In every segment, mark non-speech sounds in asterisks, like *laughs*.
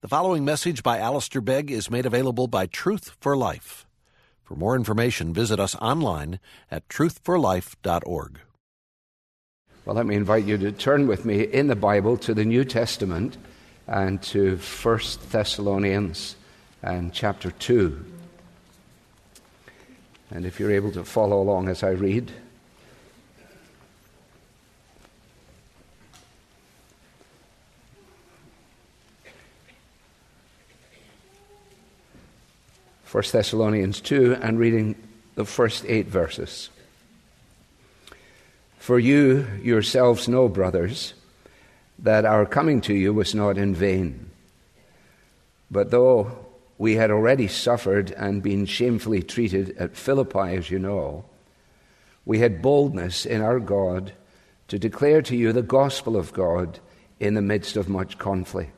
The following message by Alistair Begg is made available by Truth for Life. For more information, visit us online at truthforlife.org. Well, let me invite you to turn with me in the Bible to the New Testament and to 1 Thessalonians and chapter 2. And if you're able to follow along as I read, 1 Thessalonians 2 and reading the first eight verses. For you yourselves know, brothers, that our coming to you was not in vain. But though we had already suffered and been shamefully treated at Philippi, as you know, we had boldness in our God to declare to you the gospel of God in the midst of much conflict.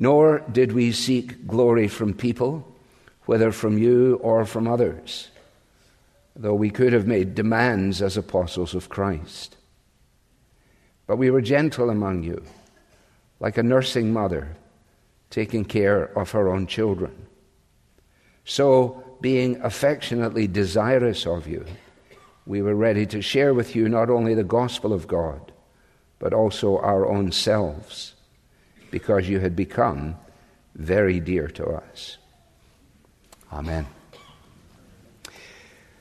Nor did we seek glory from people, whether from you or from others, though we could have made demands as apostles of Christ. But we were gentle among you, like a nursing mother taking care of her own children. So, being affectionately desirous of you, we were ready to share with you not only the gospel of God, but also our own selves because you had become very dear to us. Amen.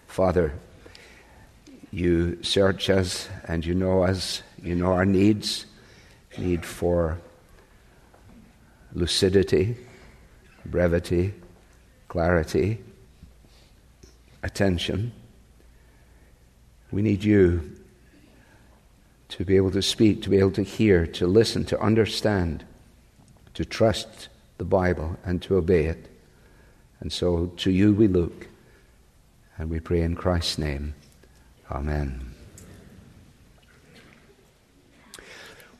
Father, you search us and you know us, you know our needs, need for lucidity, brevity, clarity, attention. We need you to be able to speak, to be able to hear, to listen, to understand to trust the Bible and to obey it. And so to you we look, and we pray in Christ's name. Amen.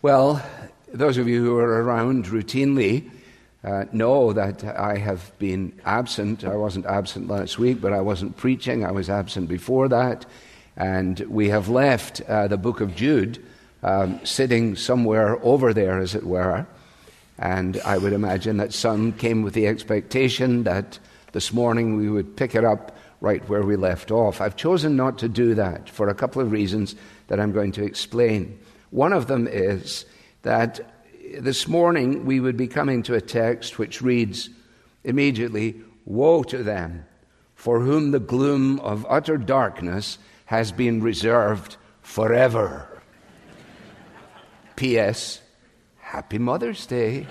Well, those of you who are around routinely uh, know that I have been absent. I wasn't absent last week, but I wasn't preaching. I was absent before that. And we have left uh, the book of Jude um, sitting somewhere over there, as it were. And I would imagine that some came with the expectation that this morning we would pick it up right where we left off. I've chosen not to do that for a couple of reasons that I'm going to explain. One of them is that this morning we would be coming to a text which reads immediately Woe to them for whom the gloom of utter darkness has been reserved forever. P.S. Happy Mother's Day.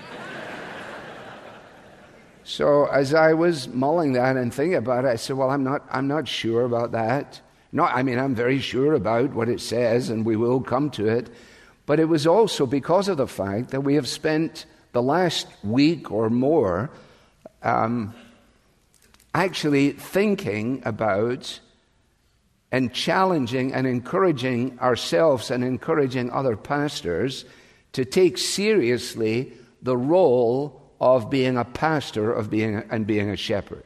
so as I was mulling that and thinking about it, I said, Well, I'm not, I'm not sure about that. No, I mean, I'm very sure about what it says, and we will come to it. But it was also because of the fact that we have spent the last week or more um, actually thinking about and challenging and encouraging ourselves and encouraging other pastors to take seriously the role of being a pastor of being and being a shepherd.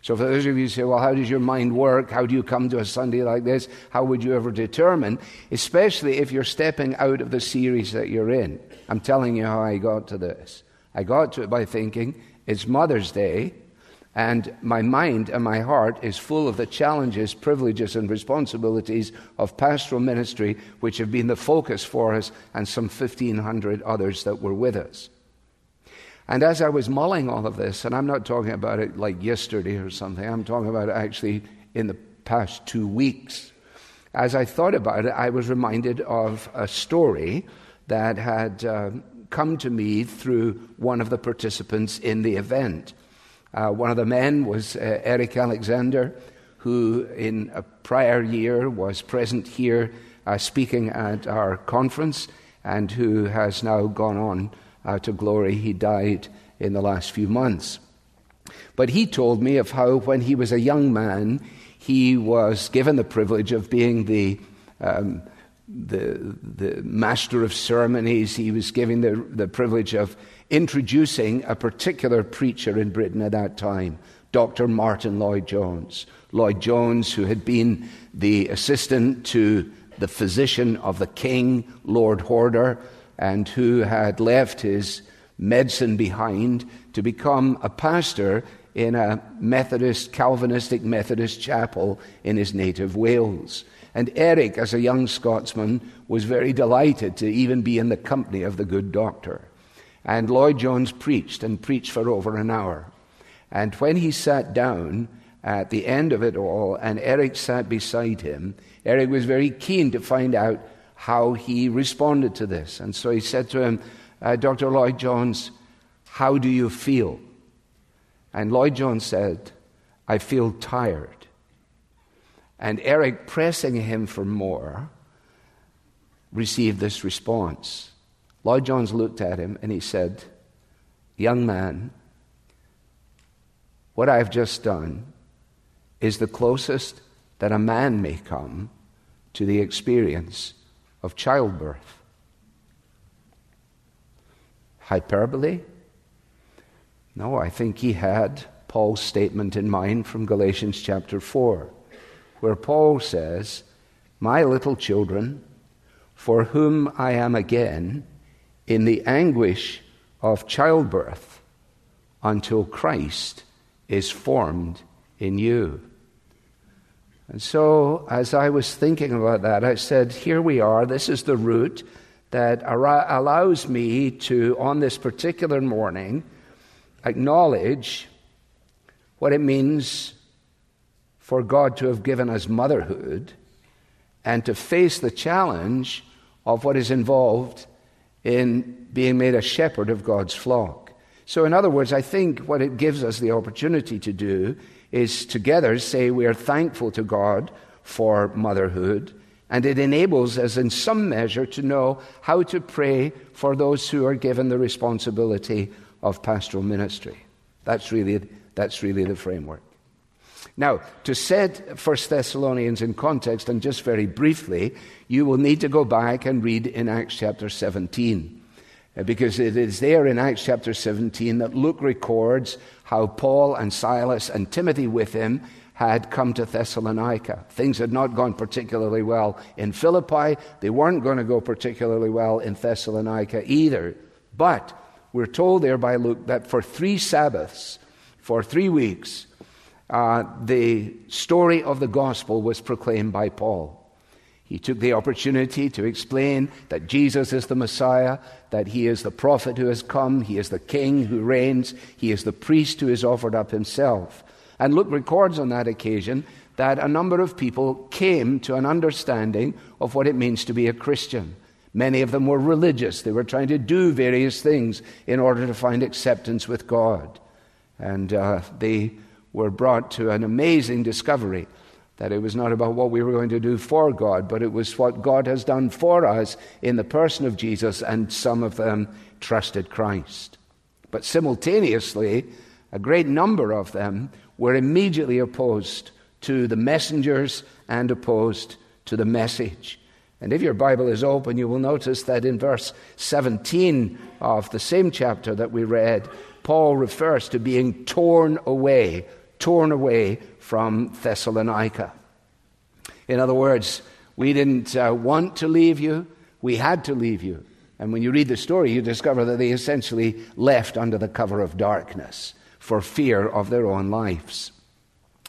So, for those of you who say, well, how does your mind work? How do you come to a Sunday like this? How would you ever determine? Especially if you're stepping out of the series that you're in. I'm telling you how I got to this. I got to it by thinking, it's Mother's Day. And my mind and my heart is full of the challenges, privileges, and responsibilities of pastoral ministry, which have been the focus for us and some 1,500 others that were with us. And as I was mulling all of this, and I'm not talking about it like yesterday or something, I'm talking about it actually in the past two weeks. As I thought about it, I was reminded of a story that had uh, come to me through one of the participants in the event. Uh, one of the men was uh, Eric Alexander, who in a prior year was present here uh, speaking at our conference and who has now gone on uh, to glory. He died in the last few months. But he told me of how, when he was a young man, he was given the privilege of being the, um, the, the master of ceremonies. He was given the, the privilege of introducing a particular preacher in Britain at that time, Dr. Martyn Lloyd Jones. Lloyd Jones, who had been the assistant to the physician of the king, Lord Horder, and who had left his medicine behind to become a pastor in a Methodist, Calvinistic Methodist chapel in his native Wales. And Eric, as a young Scotsman, was very delighted to even be in the company of the good doctor. And Lloyd Jones preached and preached for over an hour. And when he sat down at the end of it all, and Eric sat beside him, Eric was very keen to find out how he responded to this. And so he said to him, uh, Dr. Lloyd Jones, how do you feel? And Lloyd Jones said, I feel tired. And Eric, pressing him for more, received this response. Lloyd Jones looked at him and he said, Young man, what I've just done is the closest that a man may come to the experience of childbirth. Hyperbole? No, I think he had Paul's statement in mind from Galatians chapter 4, where Paul says, My little children, for whom I am again in the anguish of childbirth until Christ is formed in you. And so, as I was thinking about that, I said, Here we are. This is the route that allows me to, on this particular morning, acknowledge what it means for God to have given us motherhood and to face the challenge of what is involved in being made a shepherd of God's flock. So, in other words, I think what it gives us the opportunity to do is together say we are thankful to God for motherhood, and it enables us in some measure to know how to pray for those who are given the responsibility of pastoral ministry. That's really, that's really the framework. Now, to set 1 Thessalonians in context, and just very briefly, you will need to go back and read in Acts chapter 17. Uh, because it is there in Acts chapter 17 that Luke records how Paul and Silas and Timothy with him had come to Thessalonica. Things had not gone particularly well in Philippi. They weren't going to go particularly well in Thessalonica either. But we're told there by Luke that for three Sabbaths, for three weeks, uh, the story of the gospel was proclaimed by Paul. He took the opportunity to explain that Jesus is the Messiah, that he is the prophet who has come, he is the king who reigns, he is the priest who has offered up himself. And Luke records on that occasion that a number of people came to an understanding of what it means to be a Christian. Many of them were religious. They were trying to do various things in order to find acceptance with God. And uh, they were brought to an amazing discovery that it was not about what we were going to do for God, but it was what God has done for us in the person of Jesus, and some of them trusted Christ. But simultaneously, a great number of them were immediately opposed to the messengers and opposed to the message. And if your Bible is open, you will notice that in verse 17 of the same chapter that we read, Paul refers to being torn away, torn away from Thessalonica. In other words, we didn't uh, want to leave you, we had to leave you. And when you read the story, you discover that they essentially left under the cover of darkness for fear of their own lives.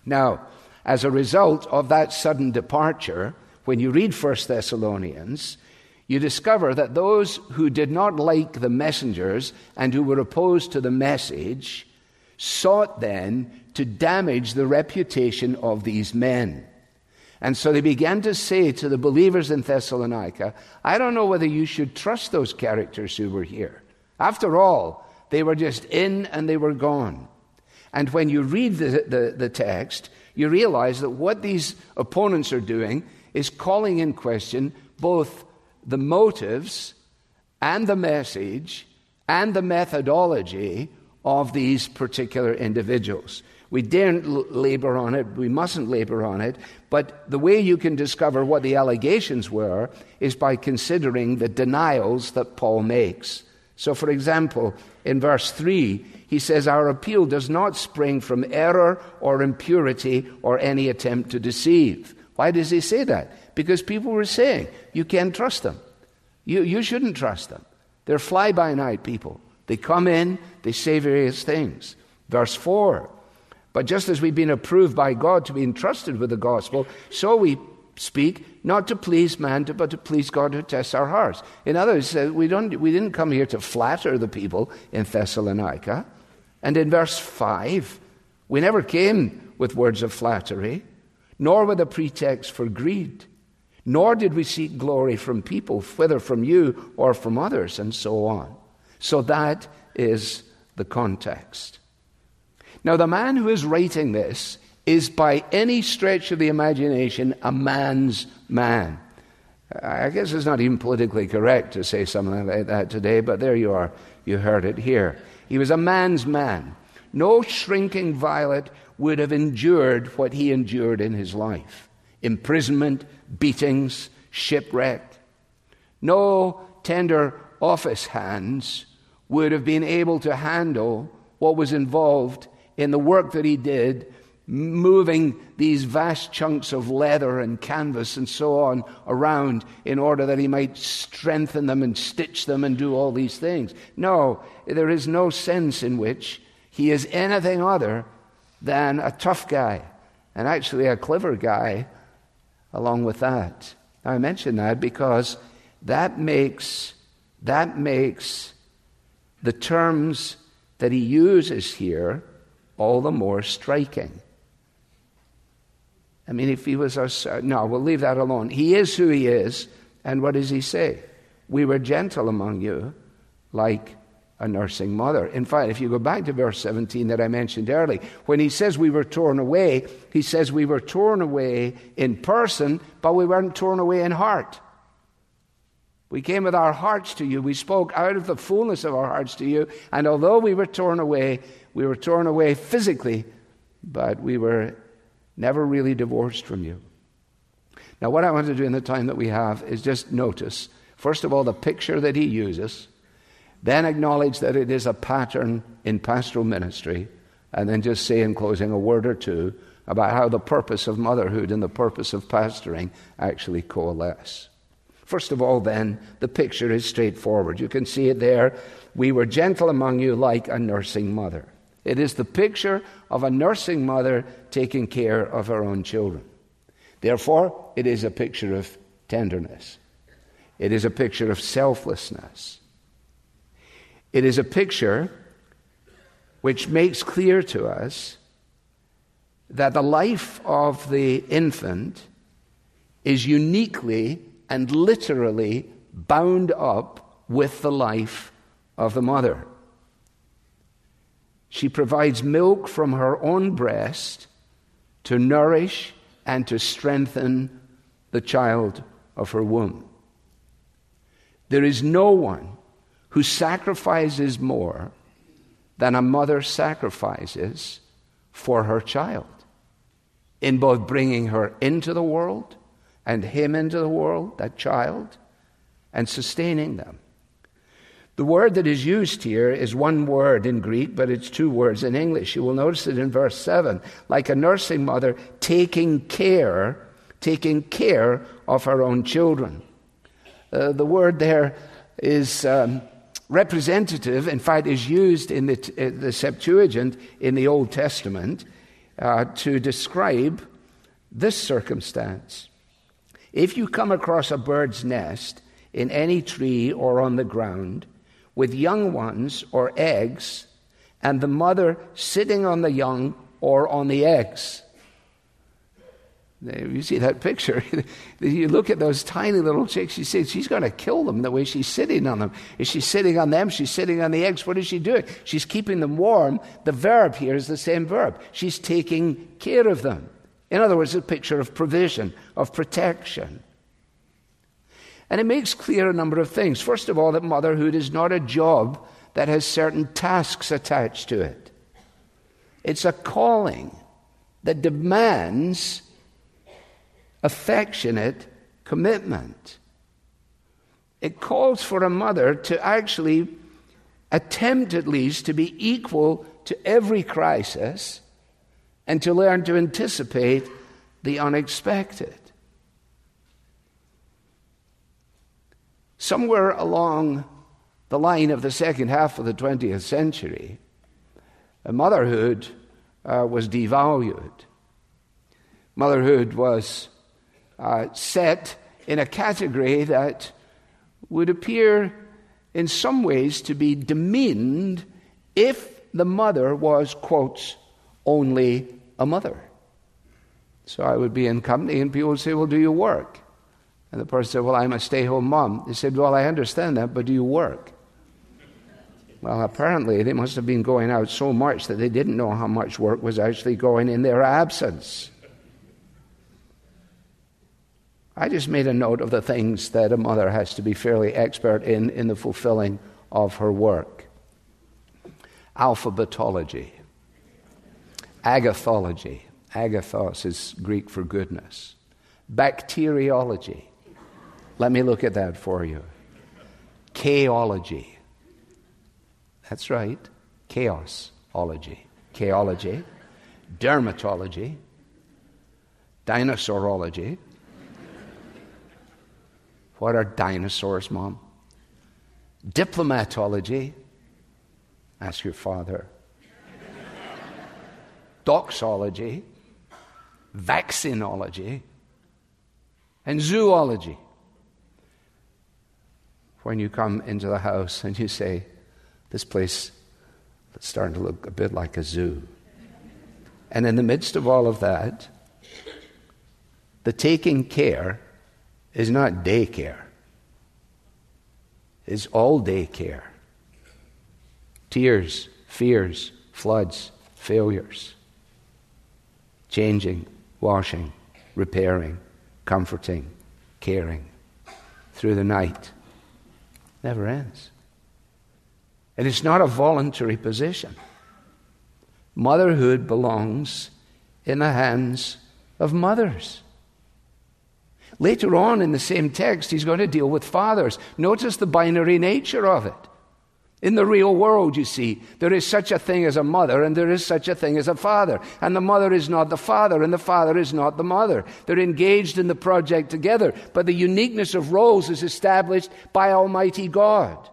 Now, as a result of that sudden departure, when you read 1 Thessalonians, you discover that those who did not like the messengers and who were opposed to the message sought then to damage the reputation of these men. And so they began to say to the believers in Thessalonica, I don't know whether you should trust those characters who were here. After all, they were just in and they were gone. And when you read the, the, the text, you realize that what these opponents are doing is calling in question both the motives and the message and the methodology of these particular individuals. We daren't labor on it, we mustn't labor on it, but the way you can discover what the allegations were is by considering the denials that Paul makes. So, for example, in verse 3, he says, Our appeal does not spring from error or impurity or any attempt to deceive. Why does he say that? Because people were saying, You can't trust them. You, you shouldn't trust them. They're fly by night people. They come in, they say various things. Verse 4 But just as we've been approved by God to be entrusted with the gospel, so we speak not to please man, but to please God who tests our hearts. In other words, uh, we, don't, we didn't come here to flatter the people in Thessalonica. And in verse 5, we never came with words of flattery, nor with a pretext for greed nor did we seek glory from people, whether from you or from others, and so on. So that is the context. Now, the man who is writing this is by any stretch of the imagination a man's man. I guess it's not even politically correct to say something like that today, but there you are. You heard it here. He was a man's man. No shrinking violet would have endured what he endured in his life imprisonment, beatings, shipwreck. No tender office hands would have been able to handle what was involved in the work that he did, moving these vast chunks of leather and canvas and so on around in order that he might strengthen them and stitch them and do all these things. No, there is no sense in which he is anything other than a tough guy and actually a clever guy along with that. I mention that because that makes, that makes the terms that he uses here all the more striking. I mean, if he was our. No, we'll leave that alone. He is who he is, and what does he say? We were gentle among you, like a nursing mother. In fact, if you go back to verse 17 that I mentioned earlier, when he says we were torn away, he says we were torn away in person, but we weren't torn away in heart. We came with our hearts to you. We spoke out of the fullness of our hearts to you. And although we were torn away, we were torn away physically, but we were never really divorced from you. Now, what I want to do in the time that we have is just notice, first of all, the picture that he uses. Then acknowledge that it is a pattern in pastoral ministry, and then just say in closing a word or two about how the purpose of motherhood and the purpose of pastoring actually coalesce. First of all, then, the picture is straightforward. You can see it there. We were gentle among you like a nursing mother. It is the picture of a nursing mother taking care of her own children. Therefore, it is a picture of tenderness. It is a picture of selflessness. It is a picture which makes clear to us that the life of the infant is uniquely and literally bound up with the life of the mother. She provides milk from her own breast to nourish and to strengthen the child of her womb. There is no one who sacrifices more than a mother sacrifices for her child in both bringing her into the world and him into the world, that child, and sustaining them. The word that is used here is one word in Greek, but it's two words in English. You will notice it in verse 7 like a nursing mother taking care, taking care of her own children. Uh, the word there is um, representative, in fact, is used in the, uh, the Septuagint in the Old Testament uh, to describe this circumstance. If you come across a bird's nest in any tree or on the ground with young ones or eggs, and the mother sitting on the young or on the eggs, you see that picture. *laughs* you look at those tiny little chicks, she says she's going to kill them the way she's sitting on them. Is she sitting on them? She's sitting on the eggs. What is she doing? She's keeping them warm. The verb here is the same verb. She's taking care of them. In other words, a picture of provision, of protection. And it makes clear a number of things. First of all, that motherhood is not a job that has certain tasks attached to it. It's a calling that demands affectionate commitment. It calls for a mother to actually attempt, at least, to be equal to every crisis and to learn to anticipate the unexpected. Somewhere along the line of the second half of the 20th century, motherhood uh, was devalued. Motherhood was uh, set in a category that would appear in some ways to be demeaned if the mother was, quotes, only a mother. So I would be in company and people would say, Well, do you work? And the person said, Well, I'm a stay home mom. They said, Well, I understand that, but do you work? Well, apparently they must have been going out so much that they didn't know how much work was actually going in their absence. I just made a note of the things that a mother has to be fairly expert in in the fulfilling of her work alphabetology, agathology. Agathos is Greek for goodness. Bacteriology. Let me look at that for you. Chaology. That's right. Chaosology. Chaology. Dermatology. Dinosaurology. What are dinosaurs, Mom? Diplomatology. Ask your father. Doxology. Vaccinology. And zoology. When you come into the house and you say, This place is starting to look a bit like a zoo. And in the midst of all of that, the taking care is not daycare, it's all day care. Tears, fears, floods, failures, changing, washing, repairing, comforting, caring through the night. Never ends. And it's not a voluntary position. Motherhood belongs in the hands of mothers. Later on in the same text, he's going to deal with fathers. Notice the binary nature of it. In the real world, you see, there is such a thing as a mother and there is such a thing as a father. And the mother is not the father and the father is not the mother. They're engaged in the project together, but the uniqueness of roles is established by Almighty God.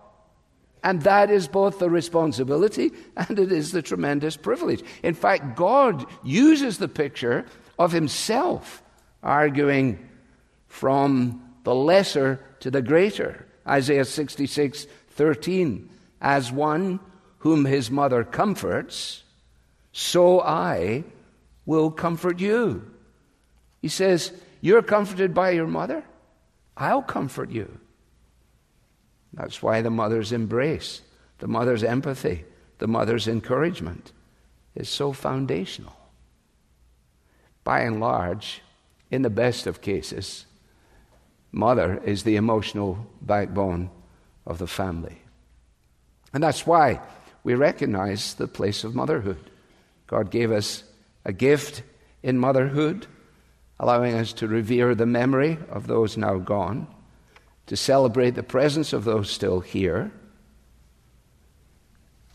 And that is both the responsibility *laughs* and it is the tremendous privilege. In fact, God uses the picture of Himself, arguing, from the lesser to the greater. Isaiah 66 13. As one whom his mother comforts, so I will comfort you. He says, You're comforted by your mother? I'll comfort you. That's why the mother's embrace, the mother's empathy, the mother's encouragement is so foundational. By and large, in the best of cases, mother is the emotional backbone of the family. And that's why we recognize the place of motherhood. God gave us a gift in motherhood, allowing us to revere the memory of those now gone, to celebrate the presence of those still here,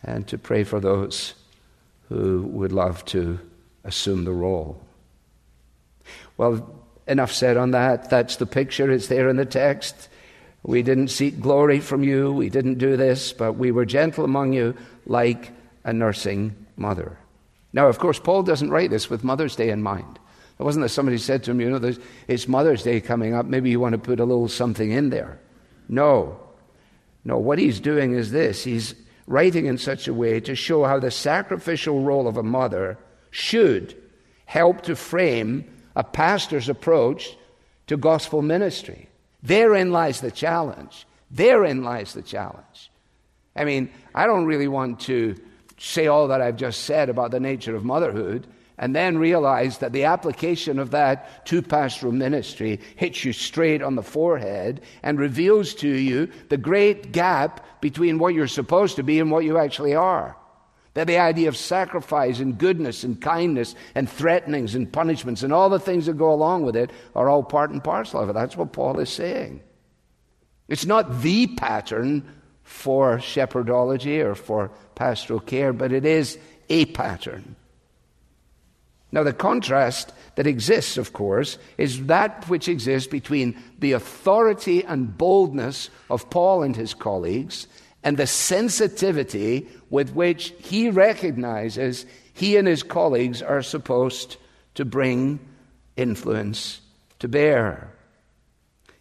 and to pray for those who would love to assume the role. Well, Enough said on that. That's the picture. It's there in the text. We didn't seek glory from you. We didn't do this, but we were gentle among you like a nursing mother. Now, of course, Paul doesn't write this with Mother's Day in mind. It wasn't that somebody said to him, you know, it's Mother's Day coming up. Maybe you want to put a little something in there. No. No, what he's doing is this he's writing in such a way to show how the sacrificial role of a mother should help to frame a pastor's approach to gospel ministry. Therein lies the challenge. Therein lies the challenge. I mean, I don't really want to say all that I've just said about the nature of motherhood and then realize that the application of that to pastoral ministry hits you straight on the forehead and reveals to you the great gap between what you're supposed to be and what you actually are. That the idea of sacrifice and goodness and kindness and threatenings and punishments and all the things that go along with it are all part and parcel of it. That's what Paul is saying. It's not the pattern for shepherdology or for pastoral care, but it is a pattern. Now, the contrast that exists, of course, is that which exists between the authority and boldness of Paul and his colleagues and the sensitivity with which he recognizes he and his colleagues are supposed to bring influence to bear.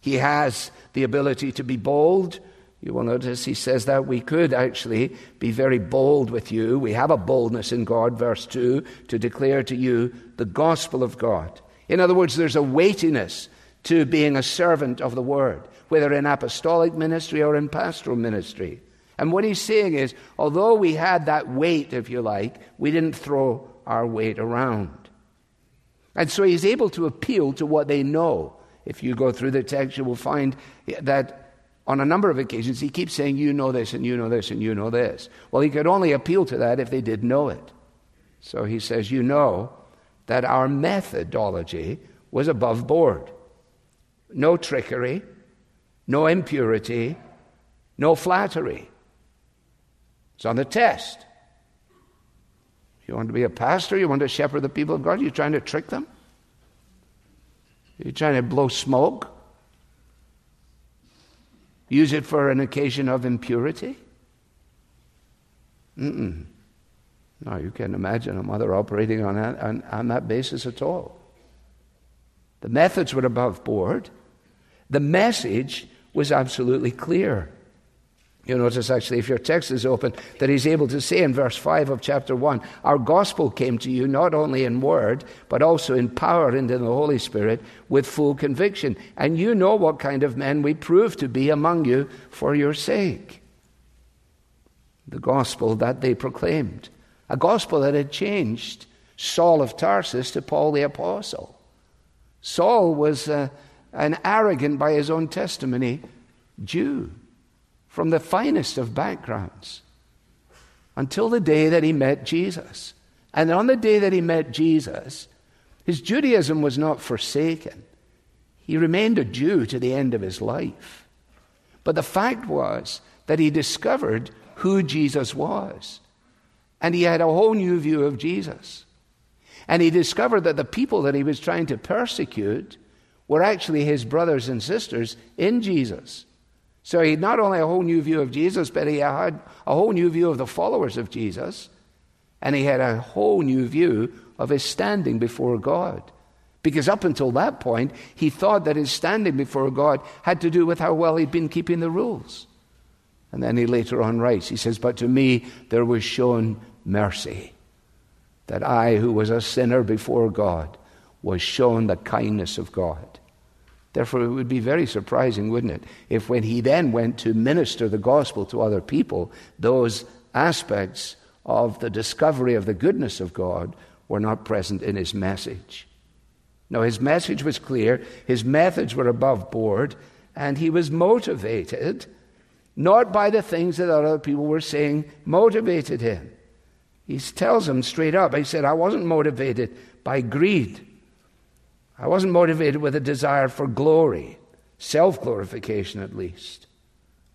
He has the ability to be bold you will notice he says that we could actually be very bold with you. We have a boldness in God, verse 2, to declare to you the gospel of God. In other words, there's a weightiness to being a servant of the word, whether in apostolic ministry or in pastoral ministry. And what he's saying is, although we had that weight, if you like, we didn't throw our weight around. And so he's able to appeal to what they know. If you go through the text, you will find that on a number of occasions, he keeps saying, You know this, and you know this, and you know this. Well, he could only appeal to that if they did know it. So he says, You know that our methodology was above board. No trickery, no impurity, no flattery. It's on the test. You want to be a pastor? You want to shepherd the people of God? You trying to trick them? You trying to blow smoke? Use it for an occasion of impurity? Mm-mm. No, you can't imagine a mother operating on that, on, on that basis at all. The methods were above board. The message was absolutely clear. You notice, actually, if your text is open, that he's able to say in verse 5 of chapter 1 Our gospel came to you not only in word, but also in power and in the Holy Spirit with full conviction. And you know what kind of men we proved to be among you for your sake. The gospel that they proclaimed, a gospel that had changed Saul of Tarsus to Paul the Apostle. Saul was uh, an arrogant, by his own testimony, Jew from the finest of backgrounds until the day that he met Jesus. And on the day that he met Jesus, his Judaism was not forsaken. He remained a Jew to the end of his life. But the fact was that he discovered who Jesus was. And he had a whole new view of Jesus. And he discovered that the people that he was trying to persecute were actually his brothers and sisters in Jesus. So he had not only a whole new view of Jesus, but he had a whole new view of the followers of Jesus, and he had a whole new view of his standing before God. Because up until that point, he thought that his standing before God had to do with how well he'd been keeping the rules. And then he later on writes, he says, But to me there was shown mercy, that I, who was a sinner before God, was shown the kindness of God. Therefore, it would be very surprising, wouldn't it, if when he then went to minister the gospel to other people, those aspects of the discovery of the goodness of God were not present in his message. No, his message was clear, his methods were above board, and he was motivated not by the things that other people were saying motivated him. He tells them straight up, he said, I wasn't motivated by greed. I wasn't motivated with a desire for glory, self glorification at least.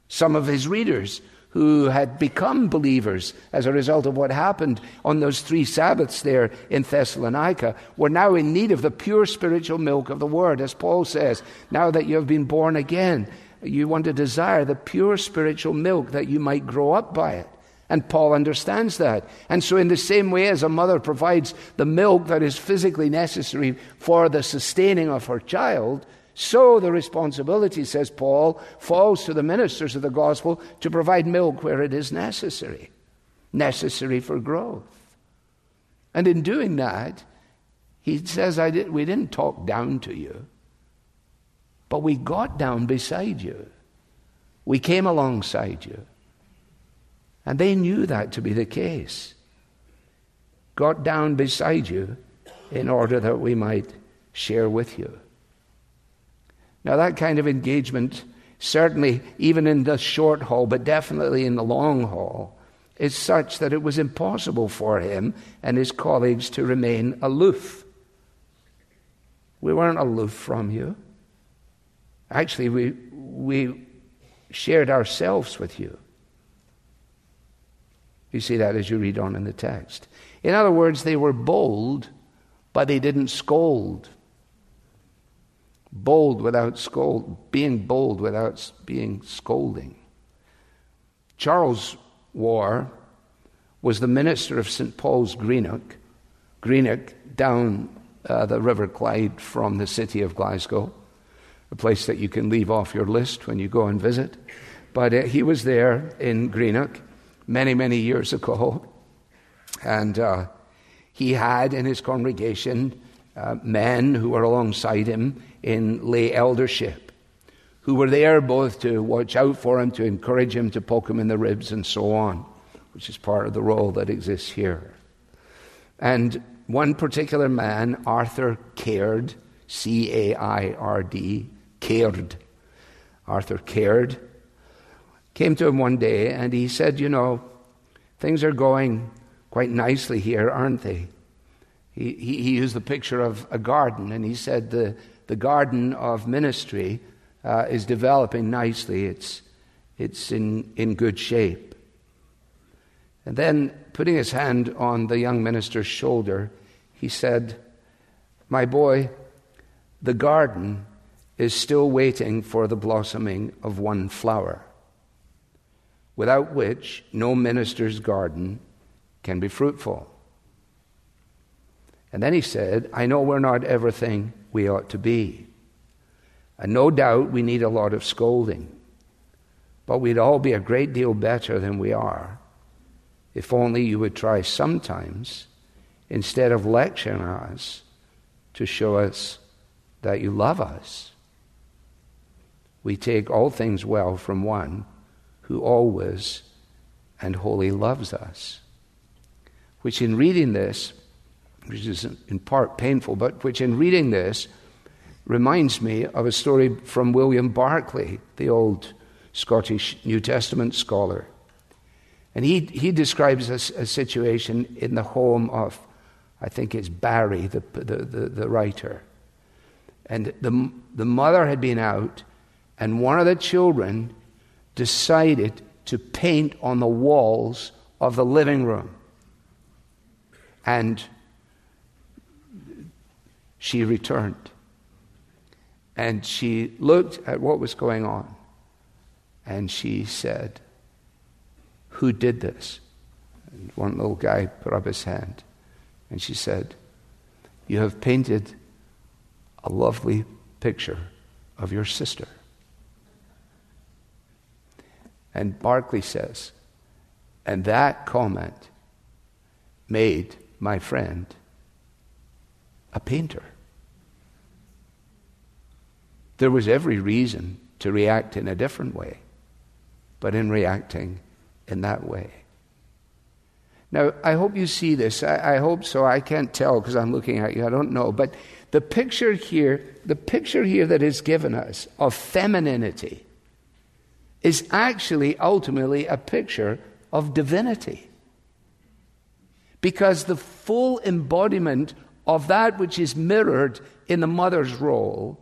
Some of his readers who had become believers as a result of what happened on those three Sabbaths there in Thessalonica were now in need of the pure spiritual milk of the Word. As Paul says, now that you have been born again, you want to desire the pure spiritual milk that you might grow up by it. And Paul understands that. And so, in the same way as a mother provides the milk that is physically necessary for the sustaining of her child, so the responsibility, says Paul, falls to the ministers of the gospel to provide milk where it is necessary, necessary for growth. And in doing that, he says, I did, We didn't talk down to you, but we got down beside you. We came alongside you. And they knew that to be the case. Got down beside you in order that we might share with you. Now, that kind of engagement, certainly even in the short haul, but definitely in the long haul, is such that it was impossible for him and his colleagues to remain aloof. We weren't aloof from you. Actually, we, we shared ourselves with you. You see that as you read on in the text. In other words, they were bold, but they didn't scold. Bold without scold, being bold without being scolding. Charles Warr was the minister of St. Paul's Greenock, Greenock down uh, the River Clyde from the city of Glasgow, a place that you can leave off your list when you go and visit. But uh, he was there in Greenock many, many years ago, and uh, he had in his congregation uh, men who were alongside him in lay eldership, who were there both to watch out for him, to encourage him, to poke him in the ribs, and so on, which is part of the role that exists here. And one particular man, Arthur Caird, C A I R D, Caird, Arthur Caird, came to him one day and he said, You know, things are going quite nicely here, aren't they? He, he, he used the picture of a garden and he said, The, the garden of ministry uh, is developing nicely, it's, it's in, in good shape. And then, putting his hand on the young minister's shoulder, he said, My boy, the garden is still waiting for the blossoming of one flower without which no minister's garden can be fruitful. And then he said, I know we're not everything we ought to be. And no doubt we need a lot of scolding. But we'd all be a great deal better than we are if only you would try sometimes, instead of lecturing us, to show us that you love us. We take all things well from one who always and wholly loves us. Which, in reading this, which is in part painful, but which, in reading this, reminds me of a story from William Barclay, the old Scottish New Testament scholar. And he, he describes a, a situation in the home of, I think it's Barrie, the, the, the, the writer. And the, the mother had been out, and one of the children decided to paint on the walls of the living room. And she returned. And she looked at what was going on. And she said, Who did this? And one little guy put up his hand. And she said, You have painted a lovely picture of your sister. And Barclay says, and that comment made my friend a painter. There was every reason to react in a different way, but in reacting in that way. Now, I hope you see this. I, I hope so. I can't tell because I'm looking at you. I don't know. But the picture here, the picture here that is given us of femininity is actually ultimately a picture of divinity. Because the full embodiment of that which is mirrored in the mother's role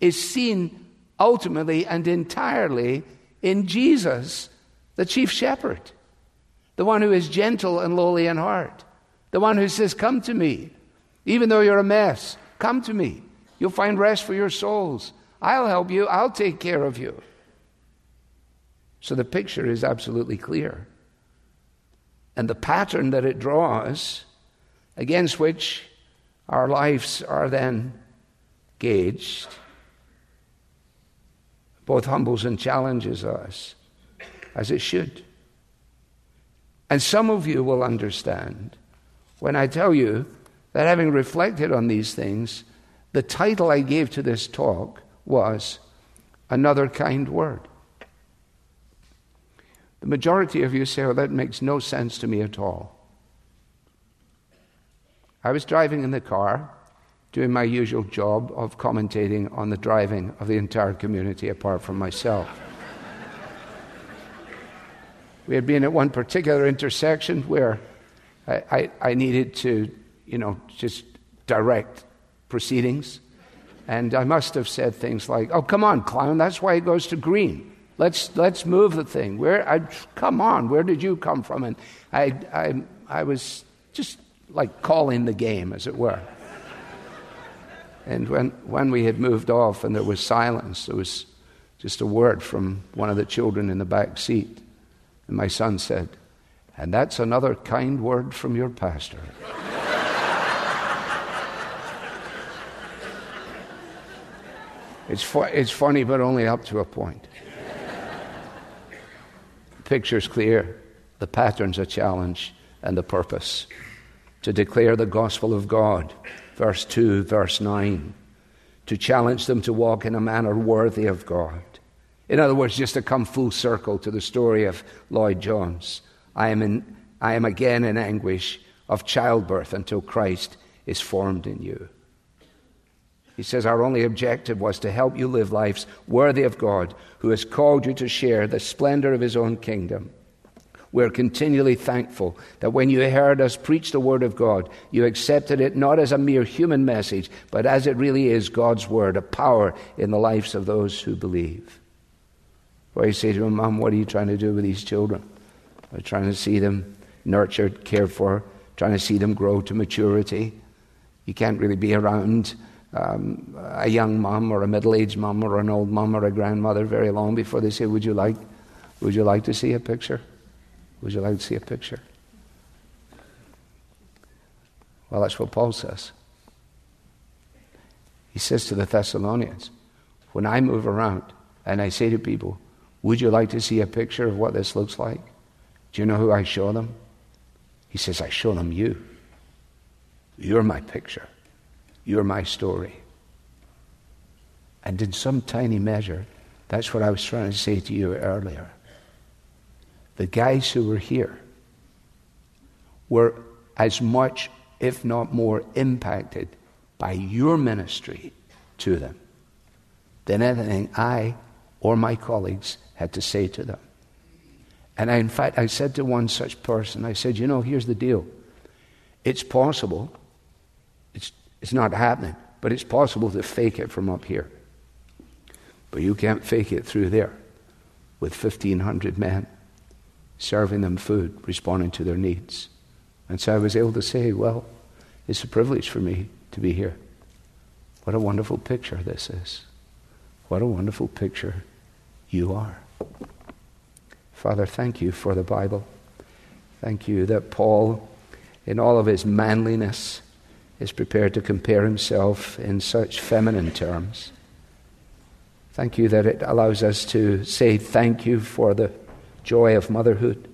is seen ultimately and entirely in Jesus, the chief shepherd, the one who is gentle and lowly in heart, the one who says, Come to me. Even though you're a mess, come to me. You'll find rest for your souls. I'll help you, I'll take care of you. So the picture is absolutely clear. And the pattern that it draws, against which our lives are then gauged, both humbles and challenges us, as it should. And some of you will understand when I tell you that having reflected on these things, the title I gave to this talk was Another Kind Word. The majority of you say, oh, that makes no sense to me at all. I was driving in the car, doing my usual job of commentating on the driving of the entire community apart from myself. we had been at one particular intersection where I, I, I needed to, you know, just direct proceedings. And I must have said things like, "Oh, come on, clown! That's why it goes to green. Let's let's move the thing. Where? I, come on! Where did you come from?" And I, I, I was just like calling the game, as it were. and when when we had moved off and there was silence, there was just a word from one of the children in the back seat, and my son said, "And that's another kind word from your pastor." *laughs* It's, fu- it's funny, but only up to a point. Picture's clear, the pattern's a challenge, and the purpose to declare the gospel of God. Verse 2, verse 9. To challenge them to walk in a manner worthy of God. In other words, just to come full circle to the story of Lloyd Jones. I am, in, I am again in anguish of childbirth until Christ is formed in you. He says, Our only objective was to help you live lives worthy of God, who has called you to share the splendor of his own kingdom. We're continually thankful that when you heard us preach the word of God, you accepted it not as a mere human message, but as it really is God's word, a power in the lives of those who believe. Where you say to him, Mom, what are you trying to do with these children? I'm trying to see them nurtured, cared for, trying to see them grow to maturity. You can't really be around um, a young mom or a middle aged mom or an old mom or a grandmother very long before they say, Would you like, would you like to see a picture? Would you like to see a picture? Well, that's what Paul says. He says to the Thessalonians, When I move around and I say to people, Would you like to see a picture of what this looks like? Do you know who I show them? He says, I show them you. You're my picture. You're my story. And in some tiny measure, that's what I was trying to say to you earlier. The guys who were here were as much, if not more, impacted by your ministry to them than anything I or my colleagues had to say to them. And I, in fact, I said to one such person, I said, You know, here's the deal. It's possible it's not happening, but it's possible to fake it from up here. But you can't fake it through there with 1,500 men serving them food, responding to their needs. And so I was able to say, well, it's a privilege for me to be here. What a wonderful picture this is. What a wonderful picture you are. Father, thank you for the Bible. Thank you that Paul, in all of his manliness, is prepared to compare himself in such feminine terms. Thank you that it allows us to say thank you for the joy of motherhood.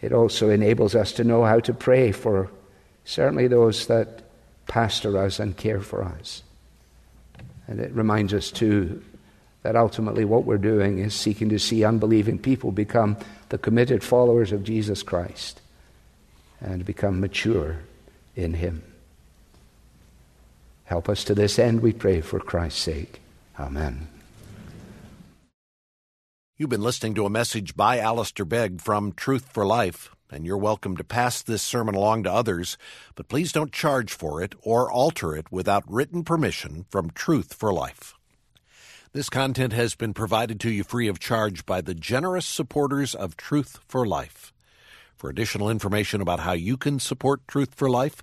It also enables us to know how to pray for certainly those that pastor us and care for us. And it reminds us, too, that ultimately what we're doing is seeking to see unbelieving people become the committed followers of Jesus Christ and become mature in Him. Help us to this end, we pray, for Christ's sake. Amen. You've been listening to a message by Alistair Begg from Truth for Life, and you're welcome to pass this sermon along to others, but please don't charge for it or alter it without written permission from Truth for Life. This content has been provided to you free of charge by the generous supporters of Truth for Life. For additional information about how you can support Truth for Life,